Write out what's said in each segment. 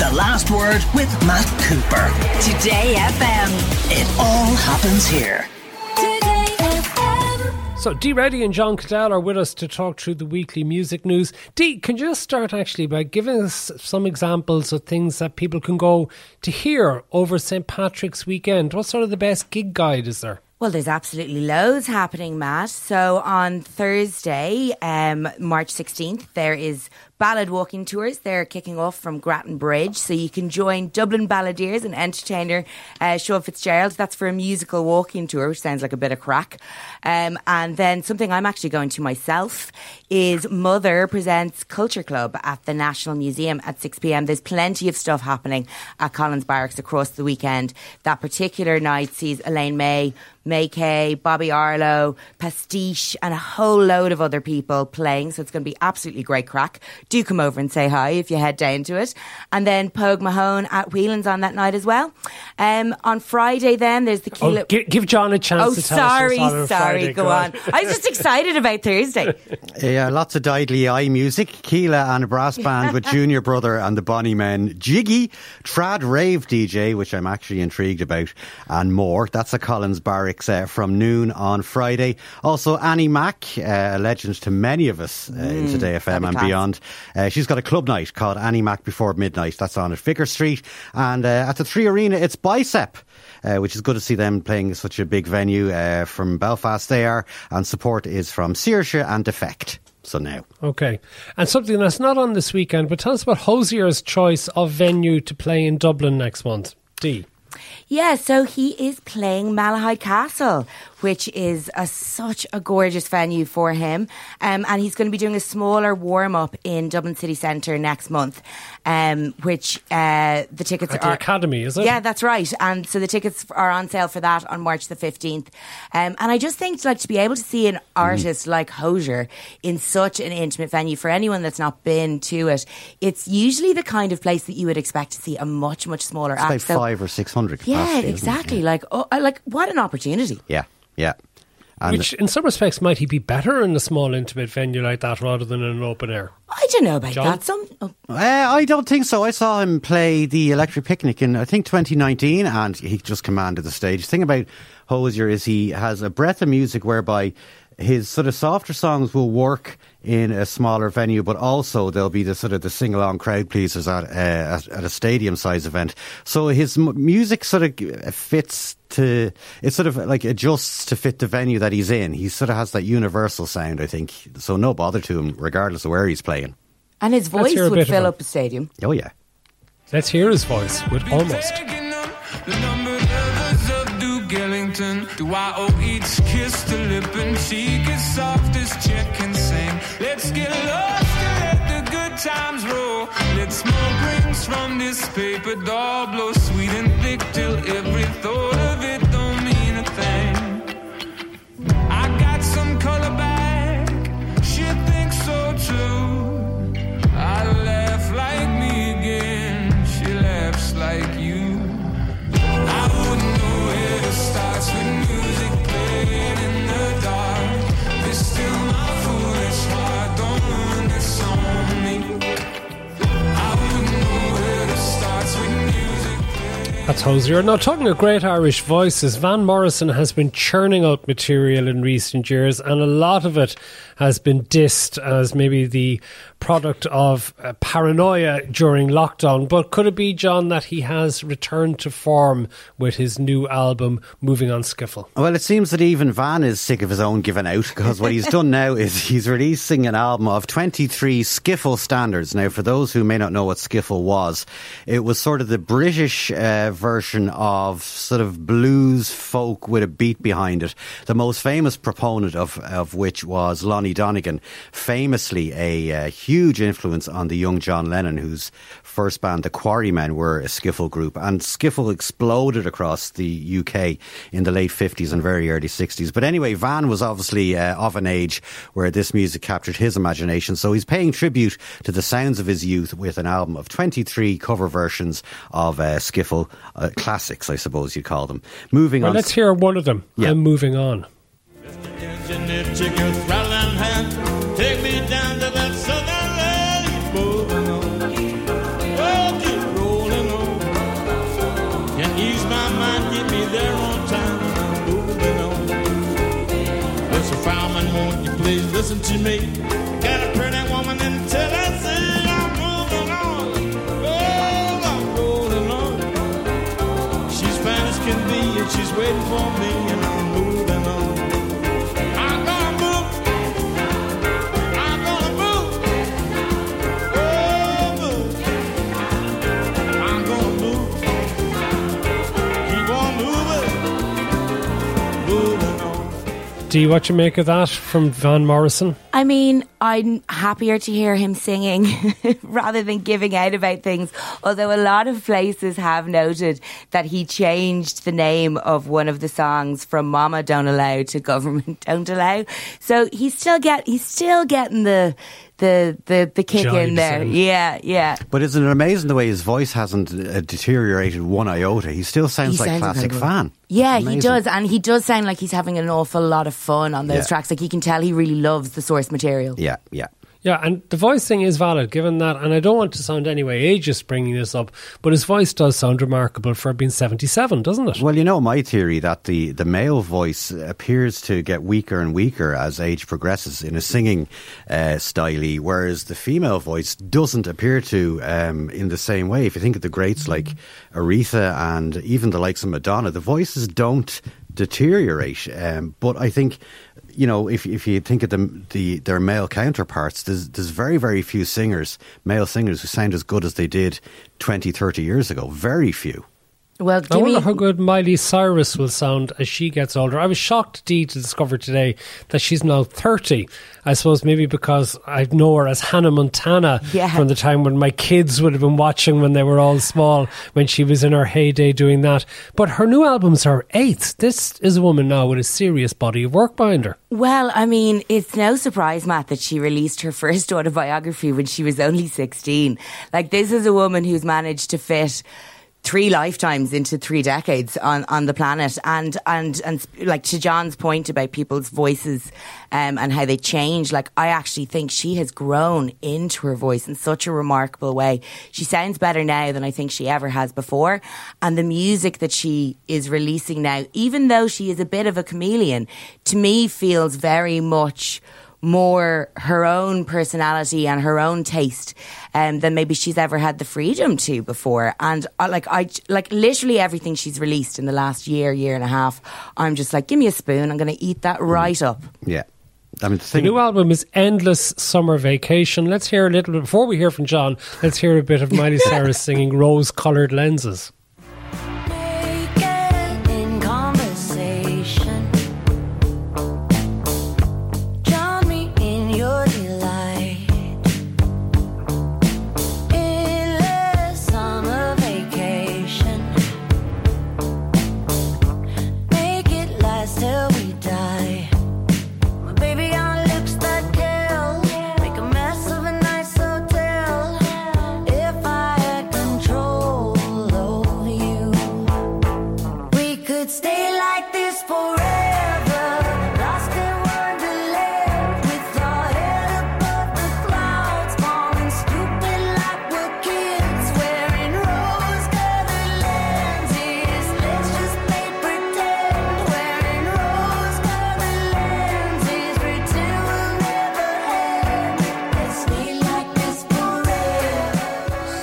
The Last Word with Matt Cooper. Today FM. It all happens here. Today FM. So, Dee Reddy and John Caddell are with us to talk through the weekly music news. Dee, can you just start actually by giving us some examples of things that people can go to hear over St. Patrick's weekend? What sort of the best gig guide is there? Well, there's absolutely loads happening, Matt. So on Thursday, um, March 16th, there is ballad walking tours. They're kicking off from Grattan Bridge. So you can join Dublin Balladeers and entertainer uh, Sean Fitzgerald. That's for a musical walking tour, which sounds like a bit of crack. Um, and then something I'm actually going to myself is Mother presents Culture Club at the National Museum at 6 p.m. There's plenty of stuff happening at Collins Barracks across the weekend. That particular night sees Elaine May, May Kay, Bobby Arlo, Pastiche, and a whole load of other people playing. So it's going to be absolutely great crack do come over and say hi if you head down to it. And then Pogue Mahone at Whelan's on that night as well. Um, on Friday, then there's the Kíla. Oh, give, give, John a chance. Oh, to sorry, sorry, Friday. go, on. I was just excited about Thursday. Yeah, lots of Didley Eye music. Kíla and a brass band with Junior Brother and the Bonnie Men. Jiggy, Trad Rave DJ, which I'm actually intrigued about, and more. That's a Collins Barracks uh, from noon on Friday. Also, Annie Mac, uh, a legend to many of us uh, mm, in Today FM and beyond. Uh, she's got a club night called Annie Mac Before Midnight. That's on at Vicar Street. And uh, at the Three Arena, it's Bicep. Uh, which is good to see them playing such a big venue uh, from Belfast. They are, and support is from Saoirse and Defect. So now. Okay. And something that's not on this weekend, but tell us about Hozier's choice of venue to play in Dublin next month. Dee. Yeah, so he is playing Malahide Castle, which is a, such a gorgeous venue for him. Um, and he's going to be doing a smaller warm up in Dublin City Centre next month, um, which uh, the tickets At are. The Academy, is it? Yeah, that's right. And so the tickets are on sale for that on March the 15th. Um, and I just think like to be able to see an artist mm. like Hozier in such an intimate venue for anyone that's not been to it, it's usually the kind of place that you would expect to see a much, much smaller it's act. Like five or six hundred. Yeah, exactly. Yeah. Like, oh, like what an opportunity. Yeah. Yeah. And Which, in some respects, might he be better in a small, intimate venue like that rather than in an open air? I don't know about John? that. Some, oh. uh, I don't think so. I saw him play the Electric Picnic in, I think, 2019, and he just commanded the stage. The thing about Hozier is he has a breadth of music whereby his sort of softer songs will work in a smaller venue, but also there'll be the sort of the sing along crowd pleasers at, uh, at, at a stadium size event. So his m- music sort of fits to it sort of like adjusts to fit the venue that he's in. He sort of has that universal sound, I think. So no bother to him, regardless of where he's playing. And his voice would fill up a stadium. Oh yeah. Let's hear his voice with almost. Do I owe each kiss to lip and cheek as soft as Chet can sing? Let's get lost and let the good times roll. Let smoke rings from this paper doll blow sweet and thick till every thought That's Hozier. Now, talking of great Irish voices, Van Morrison has been churning out material in recent years, and a lot of it has been dissed as maybe the product of uh, paranoia during lockdown. But could it be, John, that he has returned to form with his new album, Moving on Skiffle? Well, it seems that even Van is sick of his own giving out because what he's done now is he's releasing an album of 23 skiffle standards. Now, for those who may not know what skiffle was, it was sort of the British uh, version of sort of blues folk with a beat behind it. The most famous proponent of, of which was Lonnie Donegan, famously a uh, huge influence on the young John Lennon, whose first band, the Quarrymen, were a skiffle group. And skiffle exploded across the UK in the late 50s and very early 60s. But anyway, Van was obviously uh, of an age where this music captured his imagination. So he's paying tribute to the sounds of his youth with an album of 23 cover versions of uh, skiffle uh, classics, I suppose you'd call them. Moving well, on. Let's hear one of them. Yeah. I'm moving on. Take me down Got a pretty woman in Tennessee. I'm moving on. Oh, I'm on. She's fine as can be, and she's waiting for me, and I'm moving on. Do you what you make of that from Van Morrison? I mean, I'm happier to hear him singing rather than giving out about things. Although a lot of places have noted that he changed the name of one of the songs from "Mama Don't Allow" to "Government Don't Allow." So he's still get he's still getting the the the, the kick Jibes in there. in. Yeah, yeah. But isn't it amazing the way his voice hasn't uh, deteriorated one iota? He still sounds He like sounds classic incredible. fan. Yeah, he does, and he does sound like he's having an awful lot of fun on those Yeah. tracks. Like you can tell he really loves the source material. Yeah, yeah. Yeah, and the voice thing is valid given that, and I don't want to sound anyway ageist bringing this up, but his voice does sound remarkable for being 77, doesn't it? Well, you know my theory that the, the male voice appears to get weaker and weaker as age progresses in a singing uh, style, whereas the female voice doesn't appear to um, in the same way. If you think of the greats like Aretha and even the likes of Madonna, the voices don't deteriorate. Um, but I think, you know, if if you think of them, the their male counterparts, there's there's very very few singers, male singers, who sound as good as they did 20, 30 years ago. Very few. Well, I wonder Jimmy, how good Miley Cyrus will sound as she gets older. I was shocked, Dee, to discover today that she's now 30. I suppose maybe because I know her as Hannah Montana Yeah. from the time when my kids would have been watching when they were all small, when she was in her heyday doing that. But her new albums are eight. This is a woman now with a serious body of work behind her. Well, I mean, it's no surprise, Matt, that she released her first autobiography when she was only 16. Like, this is a woman who's managed to fit three lifetimes into three decades on, on the planet. And, and, and like to John's point about people's voices, um, and how they change, like, I actually think she has grown into her voice in such a remarkable way. She sounds better now than I think she ever has before. And the music that she is releasing now, even though she is a bit of a chameleon, to me feels very much more her own personality and her own taste um, than maybe she's ever had the freedom to before. And I, like I like literally everything she's released in the last year, year and a half. I'm just like, give me a spoon. I'm going to eat that right up. Yeah. I mean, the The new album is Endless Summer Vacation. Let's hear a little bit, before we hear from John, let's hear a bit of Miley Cyrus singing Rose Coloured Lenses.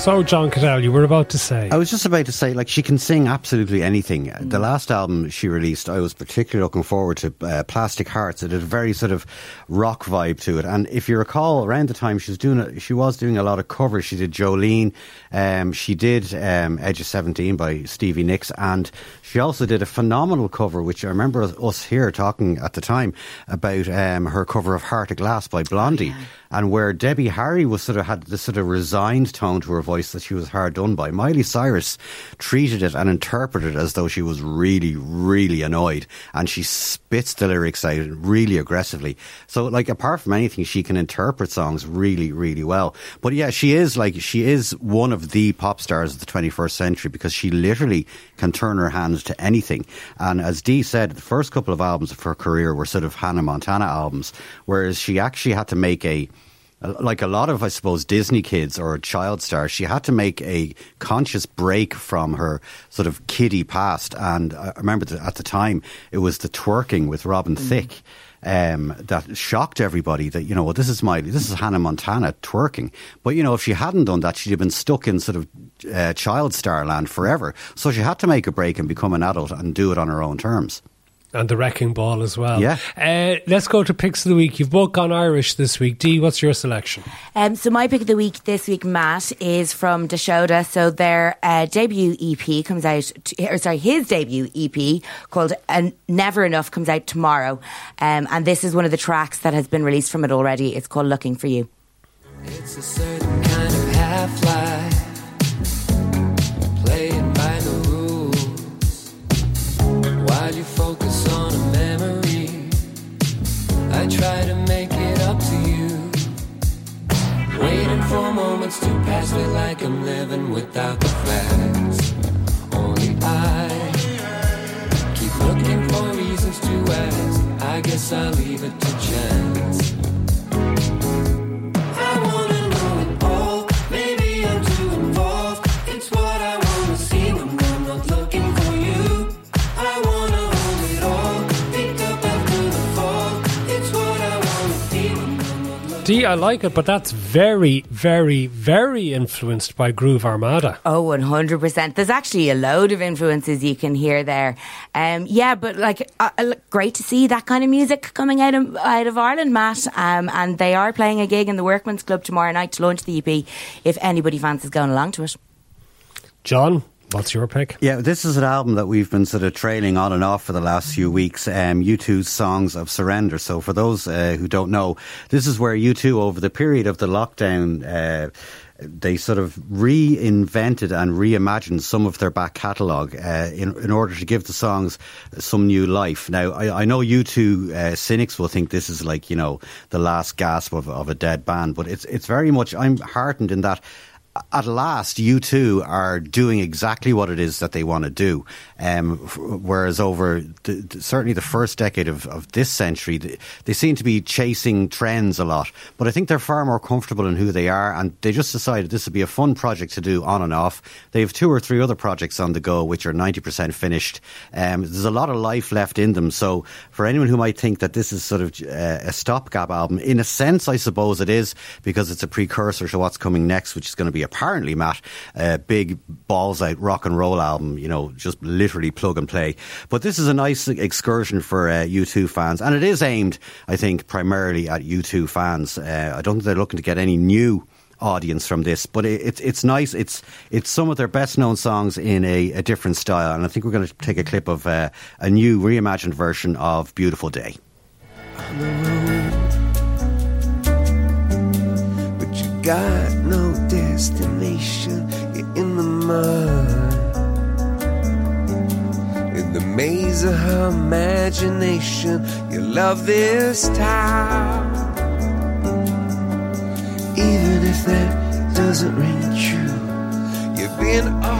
So, John Caddell, you were about to say. I was just about to say, like, she can sing absolutely anything. The Mm. last album she released, I was particularly looking forward to uh, Plastic Hearts. It had a very sort of rock vibe to it. And if you recall, around the time she was doing it, she was doing a lot of covers. She did Jolene, um, she did um, Edge of 17 by Stevie Nicks, and she also did a phenomenal cover, which I remember us- here talking at the time about um, her cover of Heart of Glass by Blondie. And where Debbie Harry was sort of had this sort of resigned tone to her voice that she was hard done by, Miley Cyrus treated it and interpreted it as though she was really, really annoyed, and she spits the lyrics out really aggressively. So, like, apart from anything, she can interpret songs really, really well. But yeah, she is like she is one of the pop stars of the 21st century because she literally can turn her hands to anything. And as Dee said, the first couple of albums of her career were sort of Hannah Montana albums, whereas she actually had to make a like a lot of, I suppose, Disney kids or child stars, she had to make a conscious break from her sort of kiddie past. And I remember that at the time it was the twerking with Robin Thicke. um, that shocked everybody. That you know, well, this is my this is Hannah Montana twerking. But you know, if she hadn't done that, she'd have been stuck in sort of uh, child star land forever. So she had to make a break and become an adult and do it on her own terms. And the wrecking ball as well. Yeah. Uh, let's go to picks of the week. You've both gone Irish this week. Dee, what's your selection? Um, so my pick of the week this week, Matt, is from Deshoda. So their uh, debut EP comes out, t- or sorry, his debut EP called uh, Never Enough comes out tomorrow. Um, and this is one of the tracks that has been released from it already. It's called Looking for You. It's a certain kind of half for moments to pass, me like I'm living without the facts. Only I keep looking for reasons to ask. I guess I'll leave it to chance. Dee, I like it, but that's very, very, very influenced by Groove Armada. Oh, 100%. There's actually a load of influences you can hear there. Um, yeah, but like, uh, uh, great to see that kind of music coming out of, out of Ireland, Matt. Um, and they are playing a gig in the Workman's Club tomorrow night to launch the EP if anybody fancies going along to it. John, what's your pick? Yeah, this is an album that we've been sort of trailing on and off for the last few weeks. Um, U2's Songs of Surrender. So, for those uh, who don't know, this is where U2, over the period of the lockdown, uh, they sort of reinvented and reimagined some of their back catalogue uh, in, in order to give the songs some new life. Now, I, I know U2 uh, cynics will think this is like, you know, the last gasp of, of a dead band, but it's, it's very much, I'm heartened in that at last, U2 are doing exactly what it is that they want to do. Um, whereas over the, certainly the first decade of, of this century, they, they seem to be chasing trends a lot. But I think they're far more comfortable in who they are, and they just decided this would be a fun project to do on and off. They have two or three other projects on the go, which are 90% finished. Um, there's a lot of life left in them. So for anyone who might think that this is sort of uh, a stopgap album, in a sense, I suppose it is, because it's a precursor to what's coming next, which is going to be apparently, Matt, a big balls out rock and roll album, you know, just literally plug and play. But this is a nice excursion for uh, U2 fans, and it is aimed, I think, primarily at U2 fans. Uh, I don't think they're looking to get any new audience from this, but it, it's it's nice. It's it's some of their best known songs in a, a different style, and I think we're going to take a clip of uh, a new reimagined version of "Beautiful Day." but you got no destination. You're in the mud, in the maze of her imagination. You love this town, even if that doesn't ring true. You've been all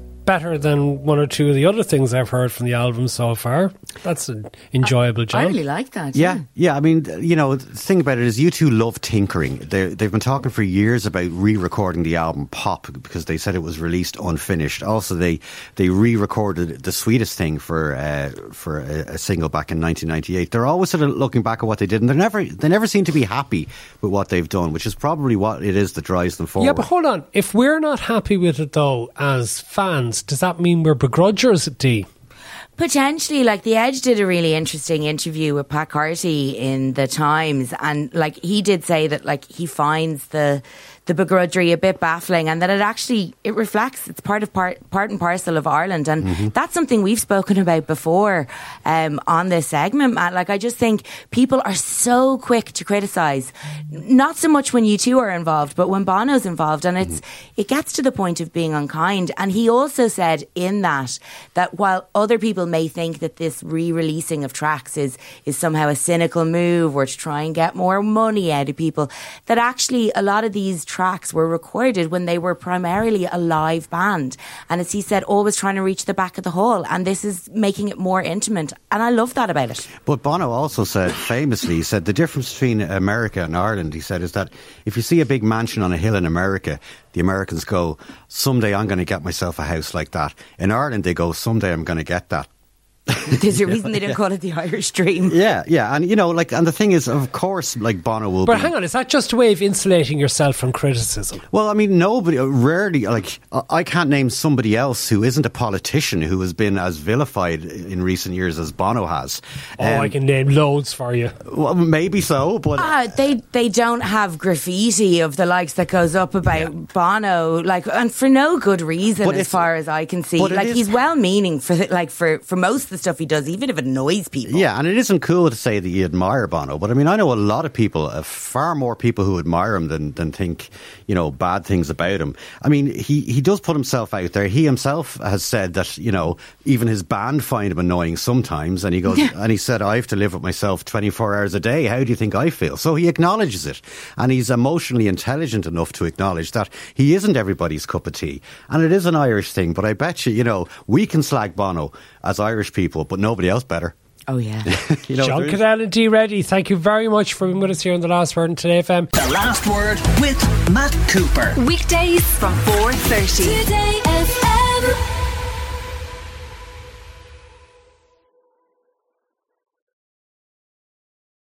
better than one or two of the other things I've heard from the album so far. That's an enjoyable I job. really like that. Yeah, yeah. I mean, you know, the thing about it is, U2 love tinkering. They, they've been talking for years about re-recording the album "Pop" because they said it was released unfinished. Also, they they re-recorded "The Sweetest Thing" for uh, for a, a single back in 1998. They're always sort of looking back at what they did, and they're never they never seem to be happy with what they've done, which is probably what it is that drives them forward. Yeah, but hold on. If we're not happy with it though, as fans, does that mean we're begrudgers, at Dee? Potentially, like the Edge did a really interesting interview with Pat Carty in the Times, and like he did say that like he finds the the begrudgery a bit baffling, and that it actually it reflects it's part of part part and parcel of Ireland, and Mm-hmm. that's something we've spoken about before um, on this segment, Matt. Like I just think people are so quick to criticise, not so much when U2 are involved, but when Bono's involved, and it's it gets to the point of being unkind. And he also said in that that while other people may think that this re-releasing of tracks is is somehow a cynical move or to try and get more money out of people, that actually a lot of these tracks were recorded when they were primarily a live band, and as he said, always trying to reach the back of the hall, and this is making it more intimate, and I love that about it. But Bono also said, famously, he said the difference between America and Ireland, he said, is that if you see a big mansion on a hill in America, the Americans go, someday I'm going to get myself a house like that. In Ireland, they go, someday I'm going to get that. There's a reason they don't call it the Irish Dream. Yeah, yeah, and you know, like, and the thing is, of course, like Bono will. But be, hang on, is that just a way of insulating yourself from criticism? Well, I mean, nobody, uh, rarely, like, I- I can't name somebody else who isn't a politician who has been as vilified in recent years as Bono has. Oh, I Um, can name loads for you. Well, maybe so, but Ah, they they don't have graffiti of the likes that goes up about Bono, like, and for no good reason, But as far as I can see. Like, he's well meaning for like for for most of the stuff he does, even if it annoys people. Yeah, and it isn't cool to say that you admire Bono, but I mean, I know a lot of people, uh, far more people who admire him than, than think, you know, bad things about him. I mean, he, he does put himself out there. He himself has said that, you know, even his band find him annoying sometimes, and he goes, and he said, I have to live with myself 24 hours a day. How do you think I feel? So he acknowledges it, and he's emotionally intelligent enough to acknowledge that he isn't everybody's cup of tea. And it is an Irish thing, but I bet you, you know, we can slag Bono as Irish people, but nobody else better. Oh yeah. You know, John there is- Caddell and Dee Reddy, thank you very much for being with us here on The Last Word on Today FM. The Last Word with Matt Cooper. Weekdays from 4.30. Today